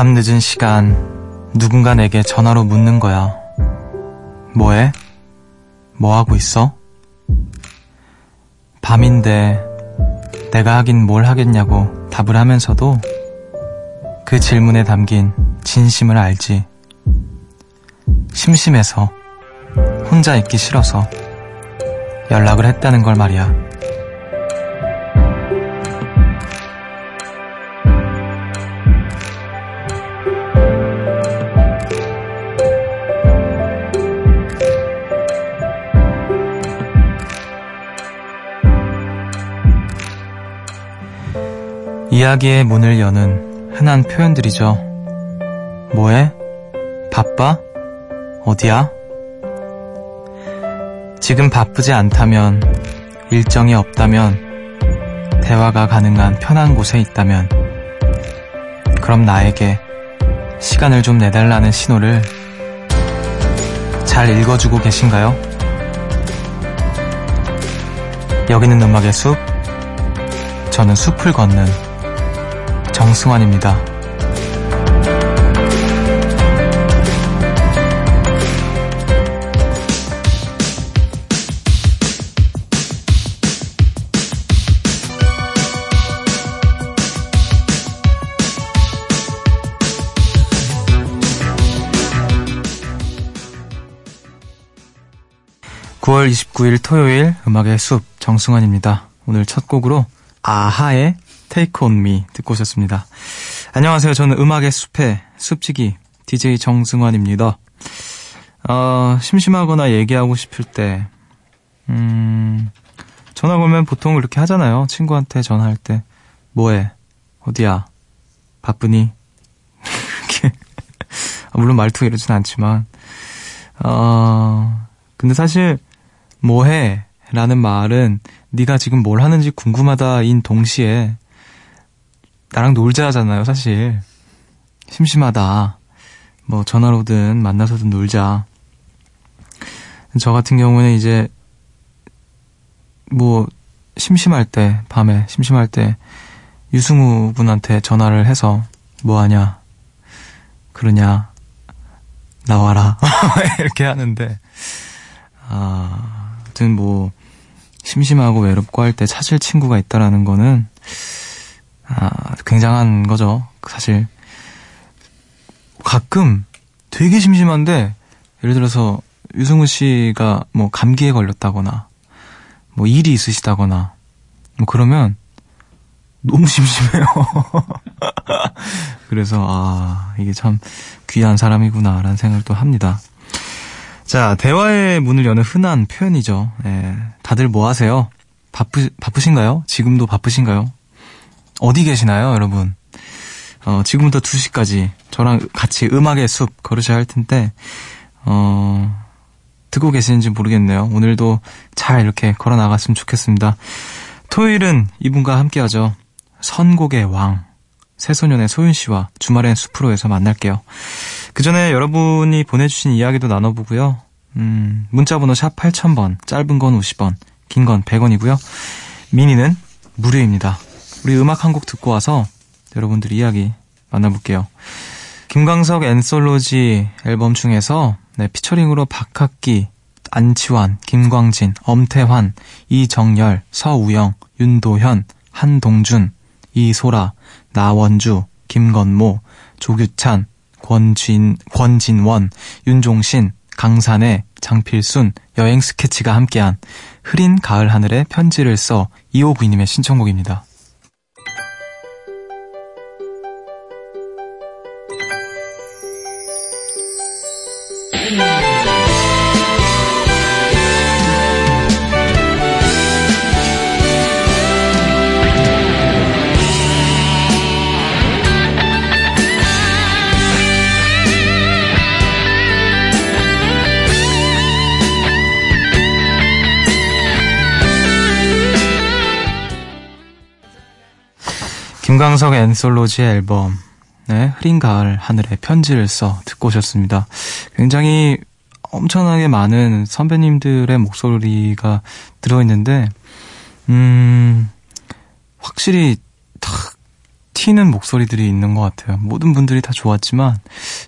밤 늦은 시간 누군가 내게 전화로 묻는 거야. 뭐해? 뭐 하고 있어? 밤인데 내가 하긴 뭘 하겠냐고 답을 하면서도 그 질문에 담긴 진심을 알지. 심심해서 혼자 있기 싫어서 연락을 했다는 걸 말이야. 이야기의 문을 여는 흔한 표현들이죠. 뭐해? 바빠? 어디야? 지금 바쁘지 않다면, 일정이 없다면, 대화가 가능한 편한 곳에 있다면, 그럼 나에게 시간을 좀 내달라는 신호를 잘 읽어주고 계신가요? 여기는 음악의 숲, 저는 숲을 걷는 정승환입니다. 9월 29일 토요일 음악의 숲 정승환입니다. 오늘 첫 곡으로 아하의 Take On Me 듣고 오셨습니다. 안녕하세요. 저는 음악의 숲의 숲지기 DJ 정승환입니다. 어, 심심하거나 얘기하고 싶을 때, 음, 전화 걸면 보통 그렇게 하잖아요. 친구한테 전화할 때, 뭐해? 어디야? 바쁘니? 이렇게. 아, 물론 말투가 이러진 않지만, 어, 근데 사실, 뭐해? 라는 말은 네가 지금 뭘 하는지 궁금하다인 동시에 나랑 놀자 하잖아요, 사실. 심심하다. 뭐, 전화로든 만나서든 놀자. 저 같은 경우는 이제, 뭐, 심심할 때, 밤에, 심심할 때, 유승우 분한테 전화를 해서, 뭐 하냐, 그러냐, 나와라. 이렇게 하는데, 아, 아무튼 뭐, 심심하고 외롭고 할 때 찾을 친구가 있다라는 거는, 아, 굉장한 거죠. 사실. 가끔 되게 심심한데, 예를 들어서 유승우 씨가 뭐 감기에 걸렸다거나, 뭐 일이 있으시다거나, 뭐 그러면 너무 심심해요. 그래서, 아, 이게 참 귀한 사람이구나라는 생각을 또 합니다. 자, 대화의 문을 여는 흔한 표현이죠. 예, 다들 뭐 하세요? 바쁘, 바쁘신가요? 지금도 바쁘신가요? 어디 계시나요, 여러분? 어, 지금부터 2시까지 저랑 같이 음악의 숲 걸으셔야 할 텐데, 어, 듣고 계시는지 모르겠네요. 오늘도 잘 이렇게 걸어 나갔으면 좋겠습니다. 토요일은 이분과 함께 하죠. 선곡의 왕. 새소년의 소윤 씨와 주말엔 숲으로에서 만날게요. 그 전에 여러분이 보내주신 이야기도 나눠보고요. 음, 문자번호 샵 8000번, 짧은 건 50원, 긴 건 100원이고요. 미니는 무료입니다. 우리 음악 한 곡 듣고 와서 여러분들 이야기 만나볼게요. 김광석 앤솔로지 앨범 중에서 네, 피처링으로 박학기, 안치환, 김광진, 엄태환, 이정열, 서우영, 윤도현, 한동준, 이소라, 나원주, 김건모, 조규찬, 권진, 권진원, 윤종신, 강산의, 장필순, 여행 스케치가 함께한 흐린 가을 하늘에 편지를 써 259님의 신청곡입니다. 김광석 앤솔로지 앨범 네, 흐린 가을 하늘에 편지를 써 듣고 오셨습니다. 굉장히 엄청나게 많은 선배님들의 목소리가 들어있는데 음 확실히 탁 튀는 목소리들이 있는 것 같아요. 모든 분들이 다 좋았지만,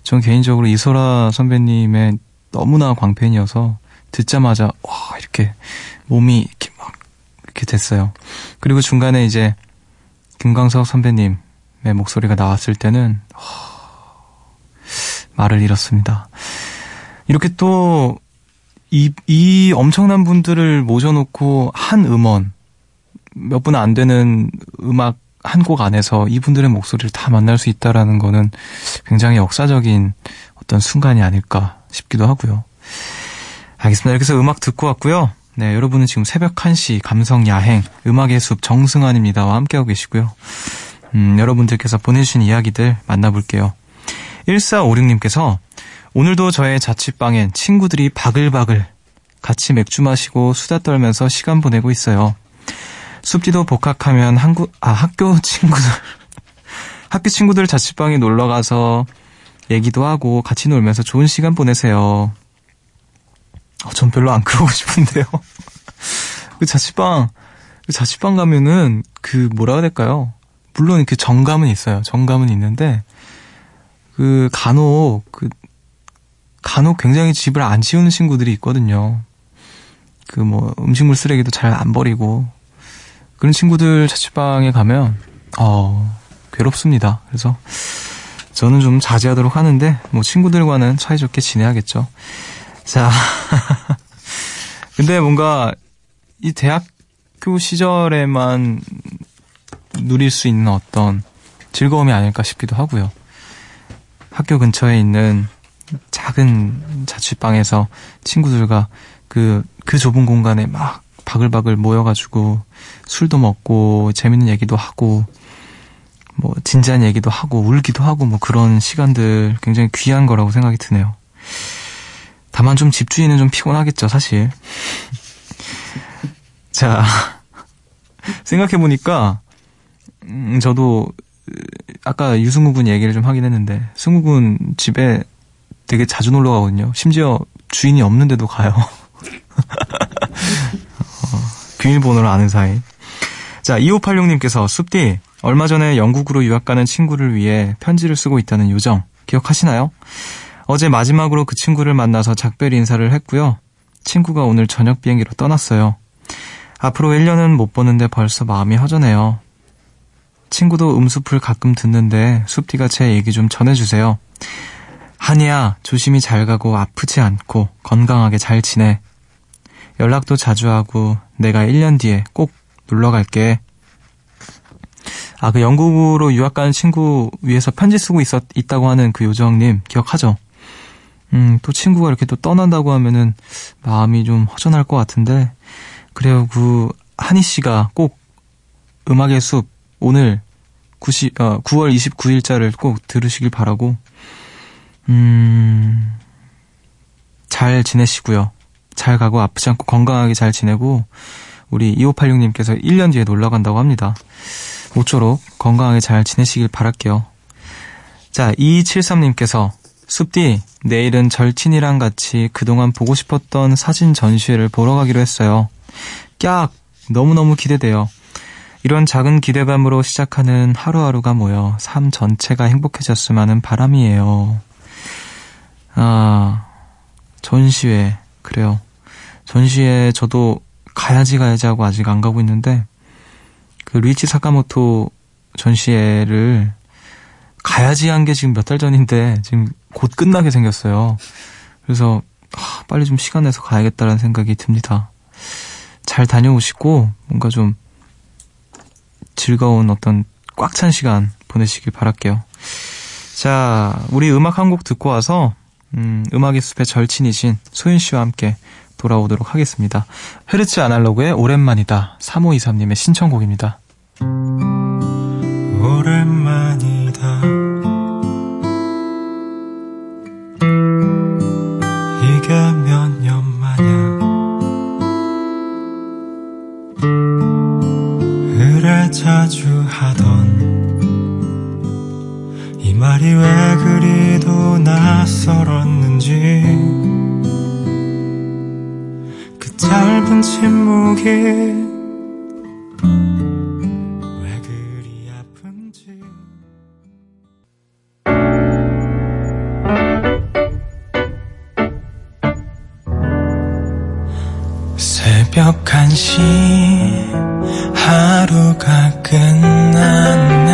전 개인적으로 이소라 선배님의 너무나 광팬이어서, 듣자마자, 와, 이렇게, 몸이 이렇게 막, 이렇게 됐어요. 그리고 중간에 이제, 김광석 선배님의 목소리가 나왔을 때는, 말을 잃었습니다. 이렇게 또, 이, 이 엄청난 분들을 모셔놓고 한 음원, 몇 분 안 되는 음악 한 곡 안에서 이분들의 목소리를 다 만날 수 있다라는 거는 굉장히 역사적인 어떤 순간이 아닐까 싶기도 하고요. 알겠습니다. 여기서 음악 듣고 왔고요. 네, 여러분은 지금 새벽 1시 감성 야행 음악의 숲 정승환입니다와 함께하고 계시고요. 음, 여러분들께서 보내주신 이야기들 만나볼게요. 1456님께서 오늘도 저의 자취방엔 친구들이 바글바글 같이 맥주 마시고 수다 떨면서 시간 보내고 있어요. 숲지도 복학하면 한국, 아, 학교 친구들, 학교 친구들 자취방에 놀러 가서 얘기도 하고 같이 놀면서 좋은 시간 보내세요. 어, 전 별로 안 그러고 싶은데요. 그 자취방, 그 자취방 가면은 그 뭐라 해야 될까요? 물론 그 정감은 있어요. 정감은 있는데 그 간혹 그 간혹 굉장히 집을 안 치우는 친구들이 있거든요. 그 뭐 음식물 쓰레기도 잘 안 버리고 그런 친구들 자취방에 가면 어 괴롭습니다. 그래서 저는 좀 자제하도록 하는데 뭐 친구들과는 사이좋게 지내야겠죠. 자, 근데 뭔가 이 대학교 시절에만 누릴 수 있는 어떤 즐거움이 아닐까 싶기도 하고요. 학교 근처에 있는 작은 자취방에서 친구들과 그, 그 좁은 공간에 막 바글바글 모여가지고 술도 먹고 재밌는 얘기도 하고 뭐 진지한 얘기도 하고 울기도 하고 뭐 그런 시간들 굉장히 귀한 거라고 생각이 드네요. 다만 좀 집주인은 좀 피곤하겠죠, 사실. 자, 생각해보니까, 음, 저도, 아까 유승우 군 얘기를 좀 하긴 했는데, 승우 군 집에 되게 자주 놀러 가거든요. 심지어 주인이 없는데도 가요. 비밀번호를 아는 사이. 자, 2586님께서 숲디, 얼마 전에 영국으로 유학 가는 친구를 위해 편지를 쓰고 있다는 요정, 기억하시나요? 어제 마지막으로 그 친구를 만나서 작별 인사를 했고요. 친구가 오늘 저녁 비행기로 떠났어요. 앞으로 1년은 못 보는데 벌써 마음이 허전해요. 친구도 음수풀 가끔 듣는데 숲디가 제 얘기 좀 전해주세요. 한이야, 조심히 잘 가고 아프지 않고 건강하게 잘 지내. 연락도 자주 하고 내가 1년 뒤에 꼭 놀러 갈게. 아, 그 영국으로 유학 가는 친구 위해서 편지 쓰고 있었, 있다고 하는 그 요정님 기억하죠? 음, 또 친구가 이렇게 또 떠난다고 하면은 마음이 좀 허전할 것 같은데, 그래요, 그, 한희 씨가 꼭 음악의 숲 오늘 90, 어, 9월 29일자를 꼭 들으시길 바라고, 음, 잘 지내시고요. 잘 가고 아프지 않고 건강하게 잘 지내고 우리 2586님께서 1년 뒤에 놀러 간다고 합니다. 모쪼록 건강하게 잘 지내시길 바랄게요. 자, 2273님께서 숲디, 내일은 절친이랑 같이 그동안 보고 싶었던 사진 전시회를 보러 가기로 했어요. 깍! 너무너무 기대돼요. 이런 작은 기대감으로 시작하는 하루하루가 모여 삶 전체가 행복해졌으면 하는 바람이에요. 아, 전시회. 그래요. 전시회 저도 가야지 가야지 하고 아직 안 가고 있는데 그 루이치 사카모토 전시회를 가야지 한 게 지금 몇 달 전인데 지금 곧 끝나게 생겼어요. 그래서 아, 빨리 좀 시간 내서 가야겠다라는 생각이 듭니다. 잘 다녀오시고 뭔가 좀 즐거운 어떤 꽉 찬 시간 보내시길 바랄게요. 자, 우리 음악 한 곡 듣고 와서 음, 음악의 숲의 절친이신 소윤 씨와 함께 돌아오도록 하겠습니다. 헤르츠 아날로그의 오랜만이다. 3523님의 신청곡입니다. 오랜만이 날이 왜 그리도 낯설었는지. 그 짧은 침묵이 왜 그리 아픈지. 새벽 1시 하루가 끝났네.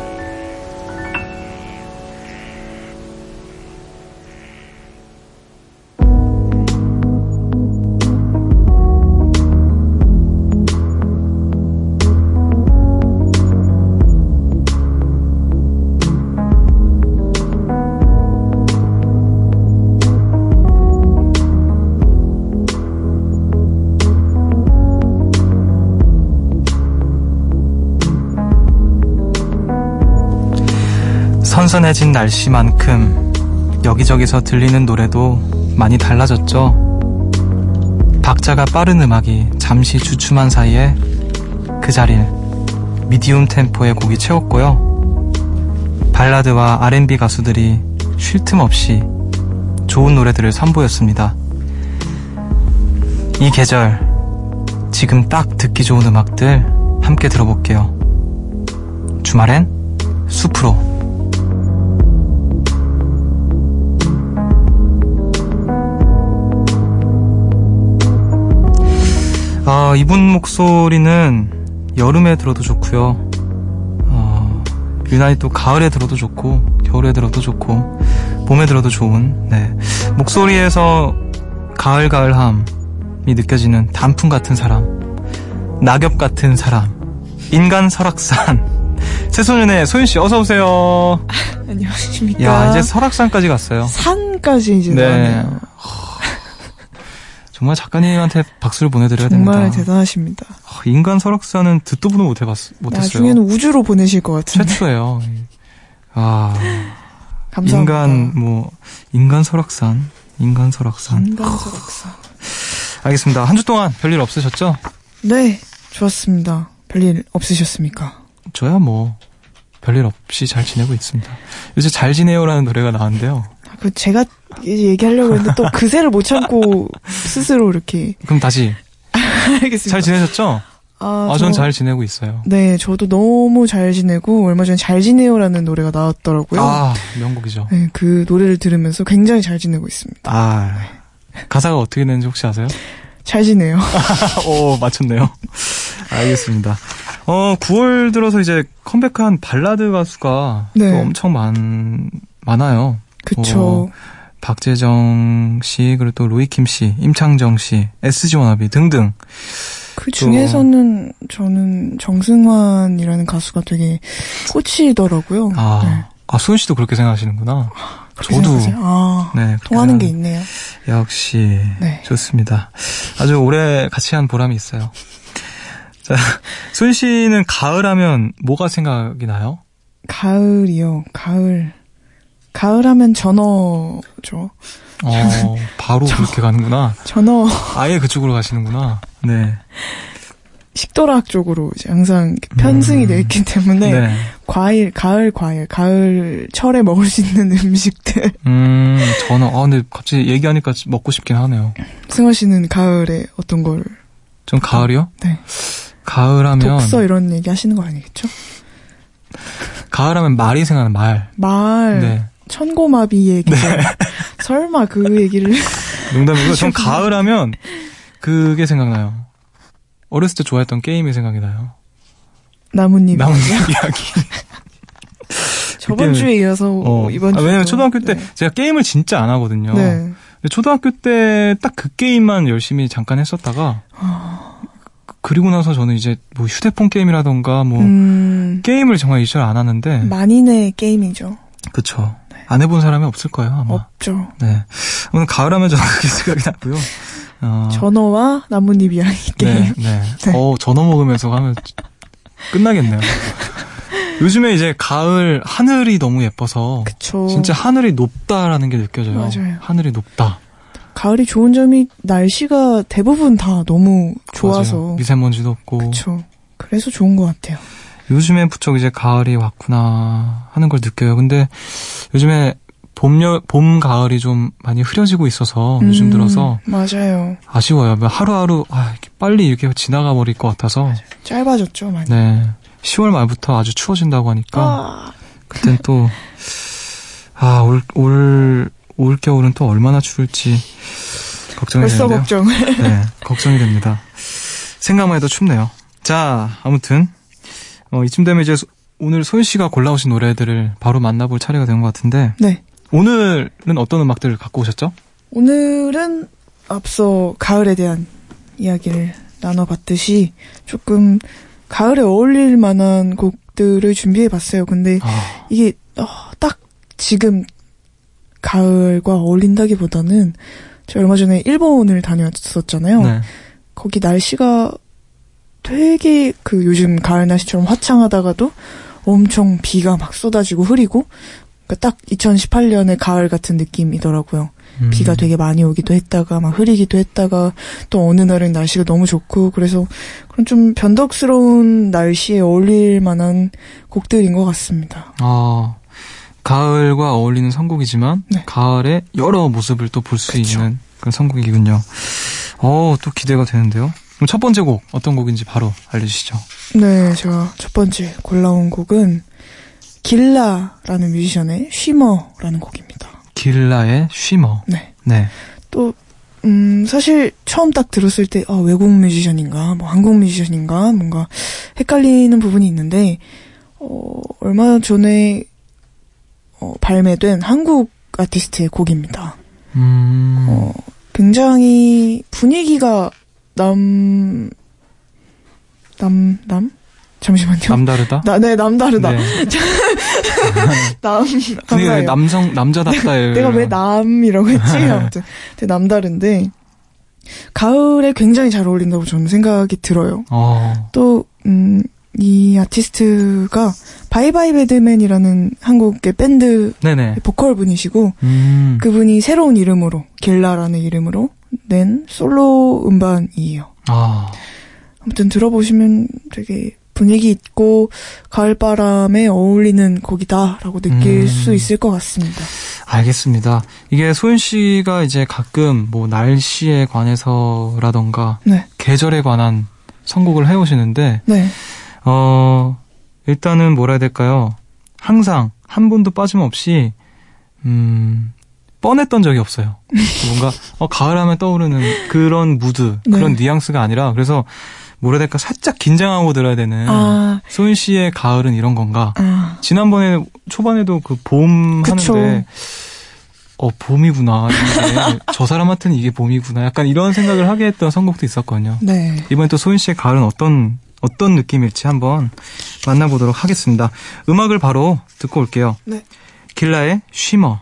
선선해진 날씨만큼 여기저기서 들리는 노래도 많이 달라졌죠. 박자가 빠른 음악이 잠시 주춤한 사이에 그 자리를 미디움 템포의 곡이 채웠고요. 발라드와 R&B 가수들이 쉴 틈 없이 좋은 노래들을 선보였습니다. 이 계절, 지금 딱 듣기 좋은 음악들 함께 들어볼게요. 주말엔 숲으로. 아, 이분 목소리는 여름에 들어도 좋고요. 어, 유난히 또 가을에 들어도 좋고 겨울에 들어도 좋고 봄에 들어도 좋은 네. 목소리에서 가을 가을함이 느껴지는 단풍 같은 사람, 낙엽 같은 사람, 인간 설악산. 새소년의 소윤 씨 어서 오세요. 안녕하십니까. 야 이제 설악산까지 갔어요. 산까지 이제 네. 나네요. 정말 작가님한테 박수를 보내드려야 정말 됩니다. 대단하십니다. 아, 인간 설악산은 듣도 보도 못해봤, 못했어요. 나중에는 우주로 보내실 것 같은데. 최초예요. 아, 감사합니다. 인간 뭐 인간 설악산, 인간 설악산. 인간 설악산. 알겠습니다. 한 주 동안 별일 없으셨죠? 네, 좋았습니다. 별일 없으셨습니까? 저야 뭐 별일 없이 잘 지내고 있습니다. 요새 잘 지내요라는 노래가 나왔는데요. 아, 그 제가 얘기하려고 했는데 또 그새를 못 참고 스스로 이렇게 그럼 다시 알겠습니다. 잘 지내셨죠? 아, 아, 저- 전잘 지내고 있어요. 네, 저도 너무 잘 지내고 얼마 전에 잘 지내요라는 노래가 나왔더라고요. 아, 명곡이죠. 네, 그 노래를 들으면서 굉장히 잘 지내고 있습니다. 아, 가사가 어떻게 되는지 혹시 아세요? 잘 지내요. 오, 맞췄네요. 알겠습니다. 어, 9월 들어서 이제 컴백한 발라드 가수가 네. 또 엄청 많, 많아요. 그쵸. 박재정 씨, 그리고 또 로이킴 씨, 임창정 씨, SG 워너비 등등. 그 중에서는 저는 정승환이라는 가수가 되게 꽂히더라고요. 아, 네. 아, 수은 씨도 그렇게 생각하시는구나. 그렇게 저도. 아, 네. 통하는 게 있네요. 역시. 네. 좋습니다. 아주 오래 같이 한 보람이 있어요. 자, 수은 씨는 가을 하면 뭐가 생각이 나요? 가을이요. 가을. 가을 하면 전어죠. 어, 바로 그렇게 가는구나. 전어 아예 그쪽으로 가시는구나. 네. 식도락 쪽으로 이제 항상 편승이 음. 돼 있기 때문에 네. 과일, 가을 과일, 가을 철에 먹을 수 있는 음식들. 음, 저는, 아, 근데 갑자기 얘기하니까 먹고 싶긴 하네요. 승호 씨는 가을에 어떤 걸? 전 가을이요? 네. 가을 하면, 독서 이런 얘기 하시는 거 아니겠죠? 가을 하면 말이 생각나는 말. 말, 네. 천고마비 얘기. 설마 그 얘기를 농담이고, 전 가을 하면 그게 생각나요. 어렸을 때 좋아했던 게임이 생각이 나요. 나뭇잎. 나뭇잎 이야기. 저번 주에 이어서 어. 이번 아, 주 왜냐면 초등학교 때 제가 게임을 진짜 안 하거든요. 네. 근데 초등학교 때 딱 그 게임만 열심히 잠깐 했었다가 그리고 나서 저는 이제 뭐 휴대폰 게임이라던가 뭐 음, 게임을 정말 이절 안 하는데 만인의 게임이죠. 그쵸. 안 해본 사람이 없을 거예요 아마. 없죠. 네. 오늘 가을 하면 저는 그게 생각이 나고요. 어, 전어와 나뭇잎 이야기 게임. 네, 네. 어 전어 먹으면서 하면 끝나겠네요. 요즘에 이제 가을 하늘이 너무 예뻐서 그쵸. 진짜 하늘이 높다라는 게 느껴져요. 맞아요. 하늘이 높다. 가을이 좋은 점이 날씨가 대부분 다 너무 좋아서. 맞아요. 미세먼지도 없고. 그쵸. 그래서 좋은 것 같아요. 요즘에 부쩍 이제 가을이 왔구나 하는 걸 느껴요. 근데 요즘에 봄, 여, 봄, 가을이 좀 많이 흐려지고 있어서 요즘 음, 들어서 맞아요. 아쉬워요. 뭐 하루하루 아, 이렇게 빨리 이렇게 지나가 버릴 것 같아서. 짧아졌죠, 많이. 네. 10월 말부터 아주 추워진다고 하니까 아, 그땐 또 아, 올, 올, 올 겨울은 또 얼마나 추울지 걱정이 벌써 되는데요. 걱정. 네, 걱정이 됩니다. 생각만 해도 춥네요. 자, 아무튼 어, 이쯤 되면 이제 소- 오늘 소연 씨가 골라오신 노래들을 바로 만나볼 차례가 된 것 같은데 네. 오늘은 어떤 음악들을 갖고 오셨죠? 오늘은 앞서 가을에 대한 이야기를 나눠봤듯이 조금 가을에 어울릴 만한 곡들을 준비해봤어요. 근데 아, 이게 어, 딱 지금 가을과 어울린다기보다는 제가 얼마 전에 일본을 다녀왔었잖아요. 네. 거기 날씨가 되게 그 요즘 가을 날씨처럼 화창하다가도 엄청 비가 막 쏟아지고 흐리고 그러니까 딱 2018년의 가을 같은 느낌이더라고요. 음. 비가 되게 많이 오기도 했다가 막 흐리기도 했다가 또 어느 날은 날씨가 너무 좋고 그래서 그런 좀 변덕스러운 날씨에 어울릴 만한 곡들인 것 같습니다. 아, 가을과 어울리는 선곡이지만 네. 가을의 여러 모습을 또 볼 수. 있는 그런 선곡이군요. 어, 또 기대가 되는데요. 그럼 첫 번째 곡 어떤 곡인지 바로 알려주시죠. 네, 제가 첫 번째 골라온 곡은 길라라는 뮤지션의 쉬머라는 곡입니다. 길라의 쉬머. 네. 네. 또, 음, 사실 처음 딱 들었을 때, 아, 외국 뮤지션인가, 뭐 한국 뮤지션인가, 뭔가 헷갈리는 부분이 있는데, 어, 얼마 전에, 어, 발매된 한국 아티스트의 곡입니다. 음. 어, 굉장히 분위기가 남, 남, 남? 잠시만요. 남다르다? 나, 네, 남다르다. 네. 남, 감사해요. 남성, 남자답다예요. 내가 왜 남이라고 했지? 아무튼 되게 남다른데 가을에 굉장히 잘 어울린다고 저는 생각이 들어요. 어. 또 음, 이 아티스트가 바이바이 배드맨이라는 한국의 밴드 네네. 보컬 분이시고 음. 그분이 새로운 이름으로 길라라는 이름으로 낸 솔로 음반이에요. 아. 아무튼 들어보시면 되게 분위기 있고 가을바람에 어울리는 곡이다라고 느낄 음. 수 있을 것 같습니다. 알겠습니다. 이게 소연 씨가 이제 가끔 뭐 날씨에 관해서라던가 네, 계절에 관한 선곡을 해오시는데, 네. 어, 일단은 뭐라 해야 될까요? 항상 한 번도 빠짐없이, 음, 뻔했던 적이 없어요. 뭔가, 어, 가을하면 떠오르는 그런 무드, 그런 네. 뉘앙스가 아니라, 그래서 뭐라 해야 될까? 살짝 긴장하고 들어야 되는, 아, 소연 씨의 가을은 이런 건가? 아, 지난번에 초반에도 그 봄. 하는데 어 봄이구나 저 사람한테는 이게 봄이구나 약간 이런 생각을 하게 했던 선곡도 있었거든요. 네. 이번에 또 소윤 씨의 가을은 어떤 어떤 느낌일지 한번 만나보도록 하겠습니다. 음악을 바로 듣고 올게요. 네. 길라의 쉬머.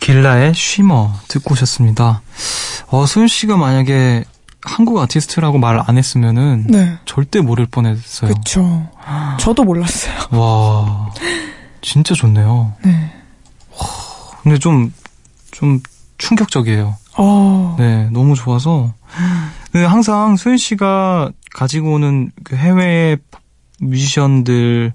길라의 쉬머 듣고 오셨습니다. 어 소윤 씨가 만약에 한국 아티스트라고 말 안 했으면은 네. 절대 모를 뻔했어요. 그쵸. 저도 몰랐어요. 와 진짜 좋네요. 네. 근데 좀, 좀 충격적이에요. 어, 네, 너무 좋아서. 그 항상 소연 씨가 가지고 오는 그 해외 뮤지션들,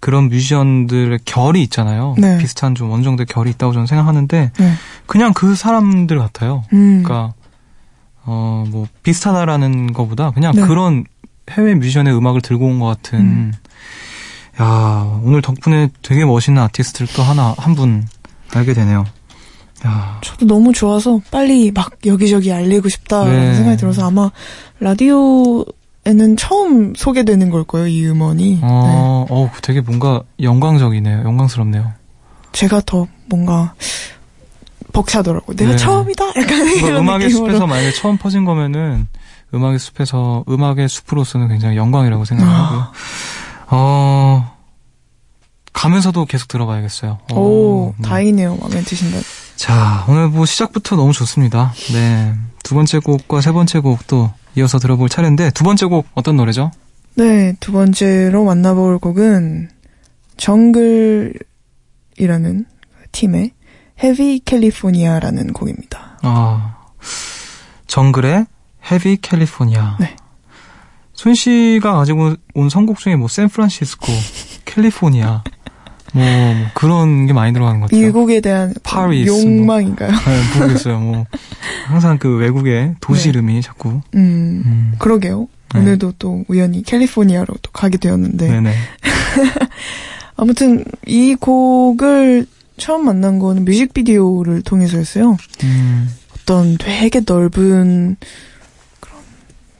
그런 뮤지션들의 결이 있잖아요. 네. 비슷한 좀 어느 정도의 결이 있다고 저는 생각하는데, 네. 그냥 그 사람들 같아요. 음. 그러니까, 어, 뭐, 비슷하다라는 것보다 그냥 네. 그런 해외 뮤지션의 음악을 들고 온 것 같은, 음. 야 오늘 덕분에 되게 멋있는 아티스트를 또 하나, 한 분 알게 되네요. 야 저도 너무 좋아서 빨리 막 여기저기 알리고 싶다라는 네. 생각이 들어서 아마 라디오 에는 처음 소개되는 걸 거예요, 이 음원이. 네. 어, 어, 되게 뭔가 영광적이네요. 영광스럽네요. 제가 더 뭔가 벅차더라고요. 내가 네. 처음이다? 약간 이런 음악의 느낌으로. 숲에서 만약에 처음 퍼진 거면은 음악의 숲에서 음악의 숲으로서는 굉장히 영광이라고 생각하고요. 아. 어, 가면서도 계속 들어봐야겠어요. 오, 네. 다행이네요. 마음에 드신다. 자, 오늘 뭐 시작부터 너무 좋습니다. 네. 두 번째 곡과 세 번째 곡또 이어서 들어볼 차례인데, 두 번째 곡 어떤 노래죠? 네, 두 번째로 만나볼 곡은 정글이라는 팀의 헤비 캘리포니아라는 곡입니다. 아, 정글의 헤비 캘리포니아. 네. 손 씨가 가지고 온 선곡 중에 뭐 샌프란시스코, 캘리포니아, 뭐, 뭐 그런 게 많이 들어가는 것 같아요. 이 곡에 대한 파리스, 뭐. 욕망인가요? 네, 모르겠어요. 뭐 항상 그 외국의 도시 네. 이름이 자꾸. 음, 음, 그러게요. 네. 오늘도 또 우연히 캘리포니아로 또 가게 되었는데 네네. 아무튼 이 곡을 처음 만난 거는 뮤직비디오를 통해서였어요. 음, 어떤 되게 넓은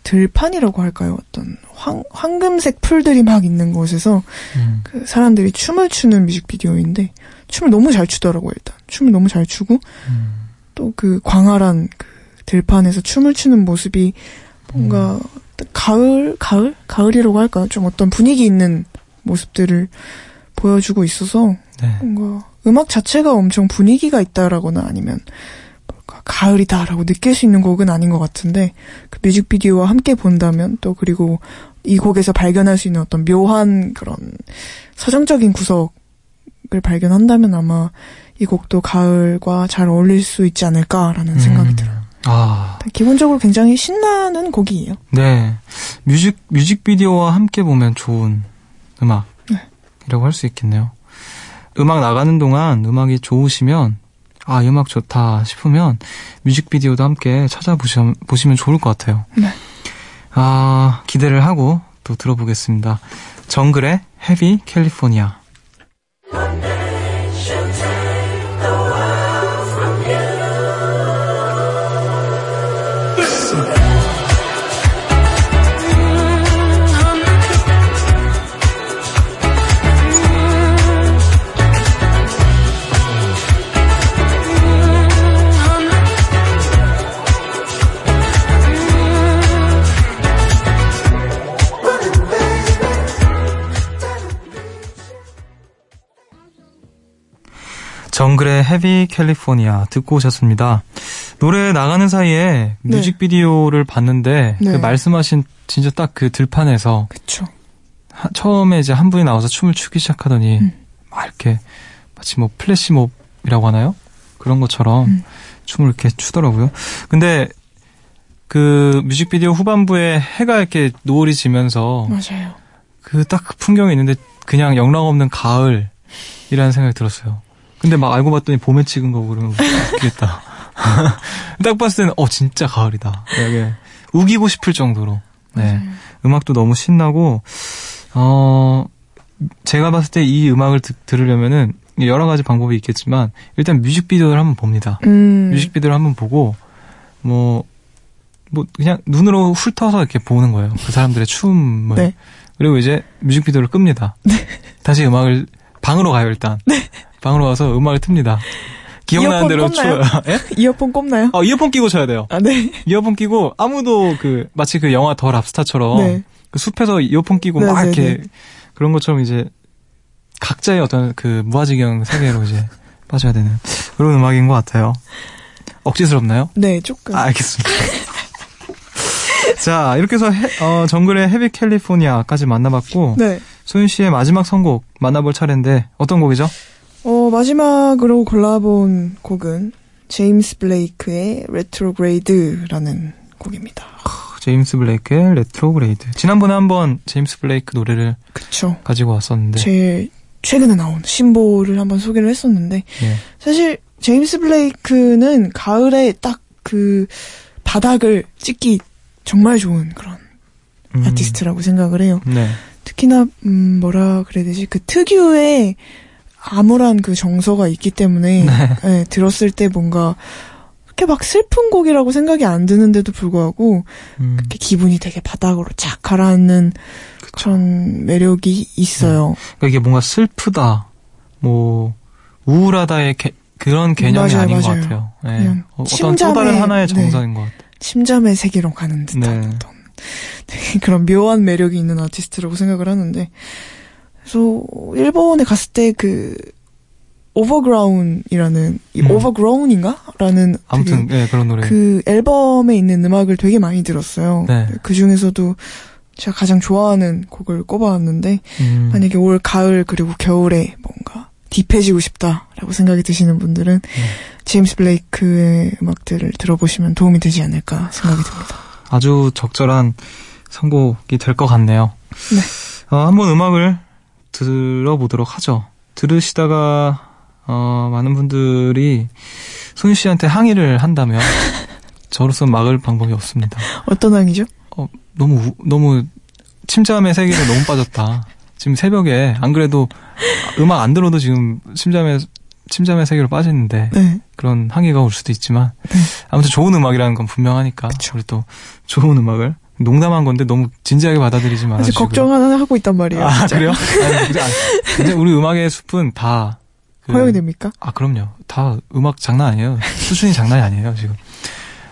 들판이라고 할까요? 어떤 황, 황금색 풀들이 막 있는 곳에서 음, 그 사람들이 춤을 추는 뮤직비디오인데 춤을 너무 잘 추더라고요. 일단 춤을 너무 잘 추고 음. 또그 광활한 그 들판에서 춤을 추는 모습이 뭔가 가을 가을 가을이라고 할까요? 좀 어떤 분위기 있는 모습들을 보여주고 있어서 네. 뭔가 음악 자체가 엄청 분위기가 있다라거나 아니면 뭔 가 가을이다라고 느낄 수 있는 곡은 아닌 것 같은데 그 뮤직비디오와 함께 본다면 또 그리고 이 곡에서 발견할 수 있는 어떤 묘한 그런 서정적인 구석을 발견한다면 아마 이 곡도 가을과 잘 어울릴 수 있지 않을까라는 생각이 음. 들어요. 아, 기본적으로 굉장히 신나는 곡이에요. 네. 뮤직, 뮤직비디오와 함께 보면 좋은 음악이라고 할수 있겠네요. 음악 나가는 동안 음악이 좋으시면, 아, 이 음악 좋다 싶으면 뮤직비디오도 함께 찾아보시면 보시면 좋을 것 같아요. 네. 아, 기대를 하고 또 들어보겠습니다. 정글의 헤비 캘리포니아. 헤비 캘리포니아 듣고 오셨습니다. 노래 나가는 사이에 네. 뮤직비디오를 봤는데 네. 그 말씀하신 진짜 딱 그 들판에서 그쵸. 하- 처음에 이제 한 분이 나와서 춤을 추기 시작하더니 음. 막 이렇게 마치 뭐 플래시몹이라고 하나요? 그런 것처럼 음. 춤을 이렇게 추더라고요. 근데 그 뮤직비디오 후반부에 해가 이렇게 노을이 지면서 맞아요. 그딱그 풍경이 있는데 그냥 영락 없는 가을이라는 생각이 들었어요. 근데 막 알고 봤더니 봄에 찍은 거고 그러면 웃기겠다. 딱 봤을 때는 어 진짜 가을이다. 되게 우기고 싶을 정도로. 네. 맞아요. 음악도 너무 신나고 어 제가 봤을 때 이 음악을 듣, 들으려면은 여러 가지 방법이 있겠지만 일단 뮤직비디오를 한번 봅니다. 음. 뮤직비디오를 한번 보고 뭐뭐 그냥 눈으로 훑어서 이렇게 보는 거예요. 그 사람들의 춤을. 네. 그리고 이제 뮤직비디오를 끕니다. 다시 음악을 방으로 가요 일단. 방으로 가서 음악을 틉니다. 기억나는 대로? 추요. 예? 이어폰 꼽나요? 어, 이어폰 끼고 쳐야 돼요. 아, 네. 이어폰 끼고 아무도 그 마치 그 영화 더 랍스타처럼 네. 그 숲에서 이어폰 끼고 네, 막 네, 이렇게 네. 그런 것처럼 이제 각자의 어떤 그 무아지경 세계로 이제 빠져야 되는 그런 음악인 것 같아요. 억지스럽나요? 네, 조금. 아, 알겠습니다. 자, 이렇게 해서 해- 어, 정글의 Heavy California까지 만나봤고 네. 소윤 씨의 마지막 선곡 만나볼 차례인데 어떤 곡이죠? 어, 마지막으로 골라본 곡은 제임스 블레이크의 Retrograde라는 곡입니다. 제임스 블레이크의 Retrograde. 지난번에 한번 제임스 블레이크 노래를 그쵸. 가지고 왔었는데 제일 최근에 나온 신보를 한번 소개를 했었는데, 예. 사실 제임스 블레이크는 가을에 딱 그 바닥을 찍기 정말 좋은 그런 음, 아티스트라고 생각을 해요. 네. 특히나 음 뭐라 그래야 되지 그 특유의 암울한 그 정서가 있기 때문에 네. 예, 들었을 때 뭔가 그렇게 막 슬픈 곡이라고 생각이 안 드는데도 불구하고 음, 이렇게 기분이 되게 바닥으로 착 가라앉는 그런 매력이 있어요. 그러니까 이게 뭔가 슬프다, 뭐 우울하다의 개- 그런 개념이 맞아요, 아닌 것 맞아요. 같아요. 예. 그냥 어, 어떤 또 다른 하나의 네. 정서인 것 같아요. 침잠의 세계로 가는 듯한 네. 어떤 그런 묘한 매력이 있는 아티스트라고 생각을 하는데 그래서 일본에 갔을 때 그 Overgrown이라는 이 음. Overgrown인가? 라는 아무튼 예 그런 노래. 그 앨범에 있는 음악을 되게 많이 들었어요. 네. 그 중에서도 제가 가장 좋아하는 곡을 꼽아왔는데 음, 만약에 올 가을 그리고 겨울에 뭔가 deep해지고 싶다라고 생각이 드시는 분들은 네. 제임스 블레이크의 음악들을 들어보시면 도움이 되지 않을까 생각이 듭니다. 아주 적절한 선곡이 될 것 같네요. 네. 어, 한번 음악을 들어보도록 하죠. 들으시다가 어, 많은 분들이 소윤 씨한테 항의를 한다면 저로서는 막을 방법이 없습니다. 어떤 항이죠? 어, 너무 우- 너무 침잠의 세계에 너무 빠졌다. 지금 새벽에 안 그래도 음악 안 들어도 지금 침잠의 침잠의 세계로 빠졌는데 네. 그런 항의가 올 수도 있지만 아무튼 좋은 음악이라는 건 분명하니까 우리 또 좋은 음악을 농담한 건데 너무 진지하게 받아들이지 사실 말아주시고 걱정 하나 하고 있단 말이에요. 아 진짜. 그래요? 근데, 근데 우리 음악의 숲은 다 그- 허용이 됩니까? 아 그럼요. 다 음악 장난 아니에요. 수준이 장난이 아니에요 지금.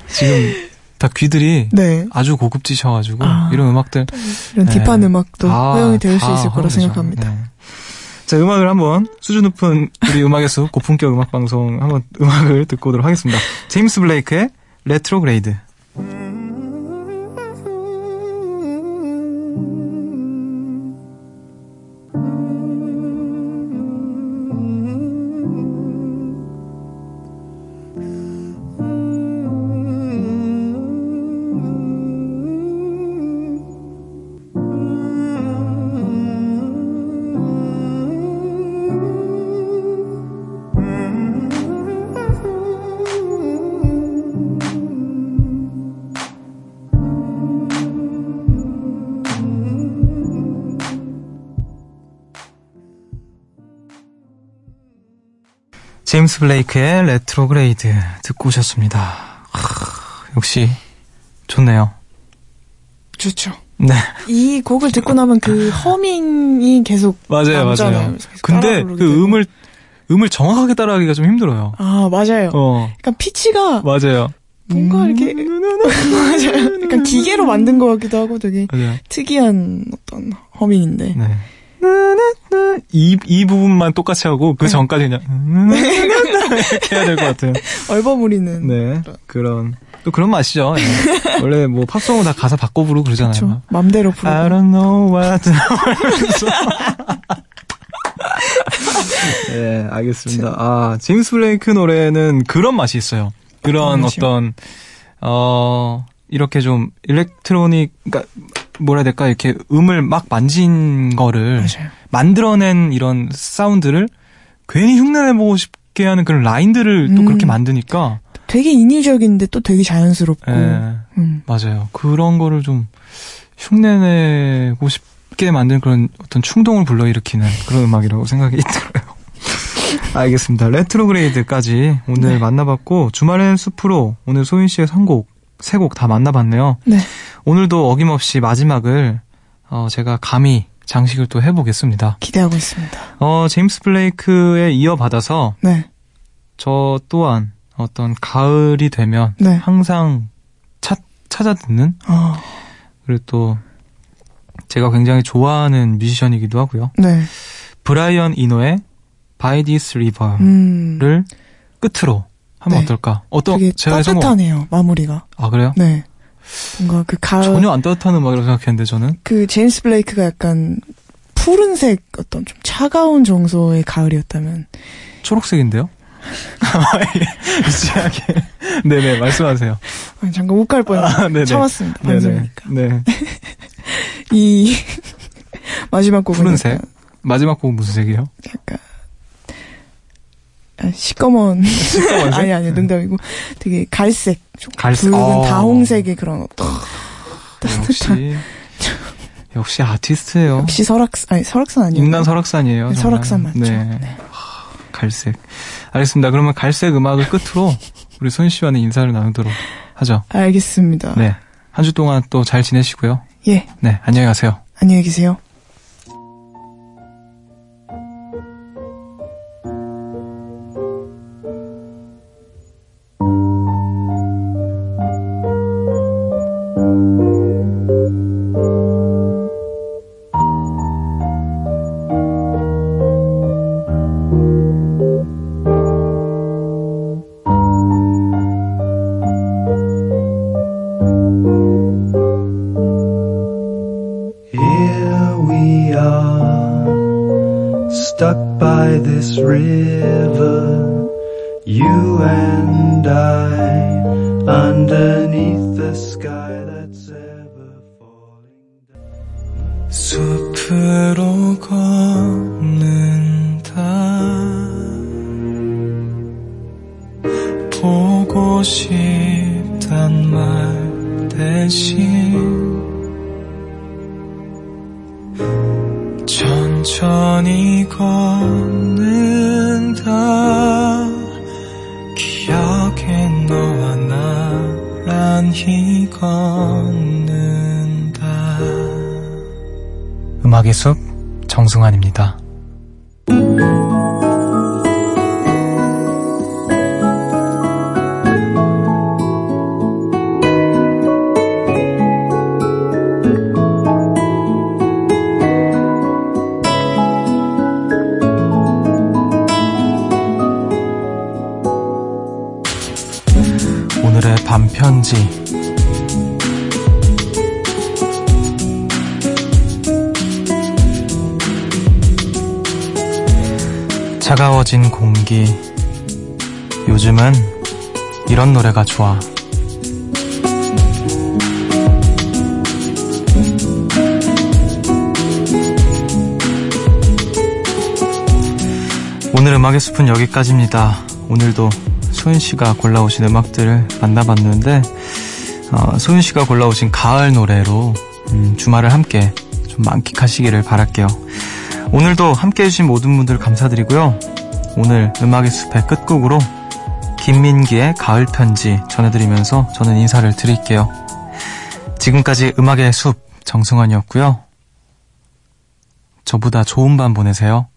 지금 다 귀들이 네. 아주 고급지셔 가지고 아. 이런 음악들 이런 네. deep한 음악도 다- 허용이 될수다 있을 거라. 생각합니다. 네. 자 음악을 한번 수준 높은 우리 음악의 숲 고품격 음악 방송 한번 음악을 듣고 오도록 하겠습니다. 제임스 블레이크의 Retrograde. 제임스 블레이크의 Retrograde 듣고 오셨습니다. 하, 역시 좋네요. 좋죠. 네. 이 곡을 듣고 나면 그 허밍이 계속 맞아요. 맞아요. 계속 근데 그 되고. 음을 음을 정확하게 따라하기가 좀 힘들어요. 아 맞아요. 어, 약간 피치가 맞아요. 뭔가 이렇게 맞아요. 약간 기계로 만든 것 같기도 하고 되게 맞아요. 특이한 어떤 허밍인데 네. 이, 이 부분만 똑같이 하고 그 전까지 그냥 이렇게 해야 될 것 같은. 얼버무리는 네. 그런 또 그런 맛이죠. 예. 원래 뭐 팝송은 다 가사 바꿔 부르고 그러잖아요. 그렇죠. 맘대로 I 부르고 don't know what. 네, 알겠습니다. 아, 제임스 블레이크 노래는 그런 맛이 있어요. 그런? 어떤, 어, 이렇게 좀 일렉트로닉, 그러니까 뭐라 해야 될까, 이렇게 음을 막 만진 거를 맞아요. 만들어낸 이런 사운드를 괜히 흉내내보고 싶게 하는 그런 라인들을 또 음. 그렇게 만드니까, 되게 인위적인데 또 되게 자연스럽고 예, 음. 맞아요. 그런 거를 좀 흉내내고 싶게 만든 그런 어떤 충동을 불러일으키는 그런 음악이라고 생각이 들어요. 알겠습니다. Retrograde까지 오늘 네. 만나봤고 주말엔 숲으로 오늘 소윤 씨의 선곡 세 곡 다 만나봤네요. 네. 오늘도 어김없이 마지막을 어, 제가 감히 장식을 또 해보겠습니다. 기대하고 있습니다. 어, 제임스 블레이크에 이어받아서 네. 저 또한 어떤 가을이 되면 네. 항상 찾, 찾아 듣는 어, 그리고 또 제가 굉장히 좋아하는 뮤지션이기도 하고요. 네. 브라이언 이노의 By This River를 음. 끝으로 하면 네. 어떨까? 어떤 제가 선곡 따뜻하네요. 마무리가. 아 그래요? 네. 뭔가 그 가을 전혀 안 따뜻한 음악이라고 생각했는데 저는 그 제임스 블레이크가 약간 푸른색 어떤 좀 차가운 정서의 가을이었다면 초록색인데요. 유치하게 네네 말씀하세요. 아니, 잠깐 욱할 뻔 아, 네네. 참았습니다. 네네 방송이니까. 네 이 마지막 곡은 푸른색 약간, 마지막 곡은 무슨 색이에요? 약간 아, 시꺼먼 시꺼먼색? 아니 아니 농담이고 되게 갈색 좀 갈색. 붉은 어. 다홍색의 그런 어떤 역시 역시 아티스트예요. 역시 설악산 아니 설악산 아니에요 인간 설악산이에요. 네. 설악산 맞죠 네. 네. 갈색. 알겠습니다. 그러면 갈색 음악을 끝으로 우리 소윤 씨와는 인사를 나누도록 하죠. 알겠습니다 네. 한 주 동안 또 잘 지내시고요. 예 네. 안녕히 가세요. 안녕히 계세요 차가워진 공기 요즘은 이런 노래가 좋아 오늘 음악의 숲은 여기까지입니다. 오늘도 소윤 씨가 골라오신 음악들을 만나봤는데 어, 소윤 씨가 골라오신 가을 노래로 음, 주말을 함께 좀 만끽하시기를 바랄게요. 오늘도 함께 해주신 모든 분들 감사드리고요. 오늘 음악의 숲의 끝곡으로 김민기의 가을 편지 전해드리면서 저는 인사를 드릴게요. 지금까지 음악의 숲 정승환이었고요. 저보다 좋은 밤 보내세요.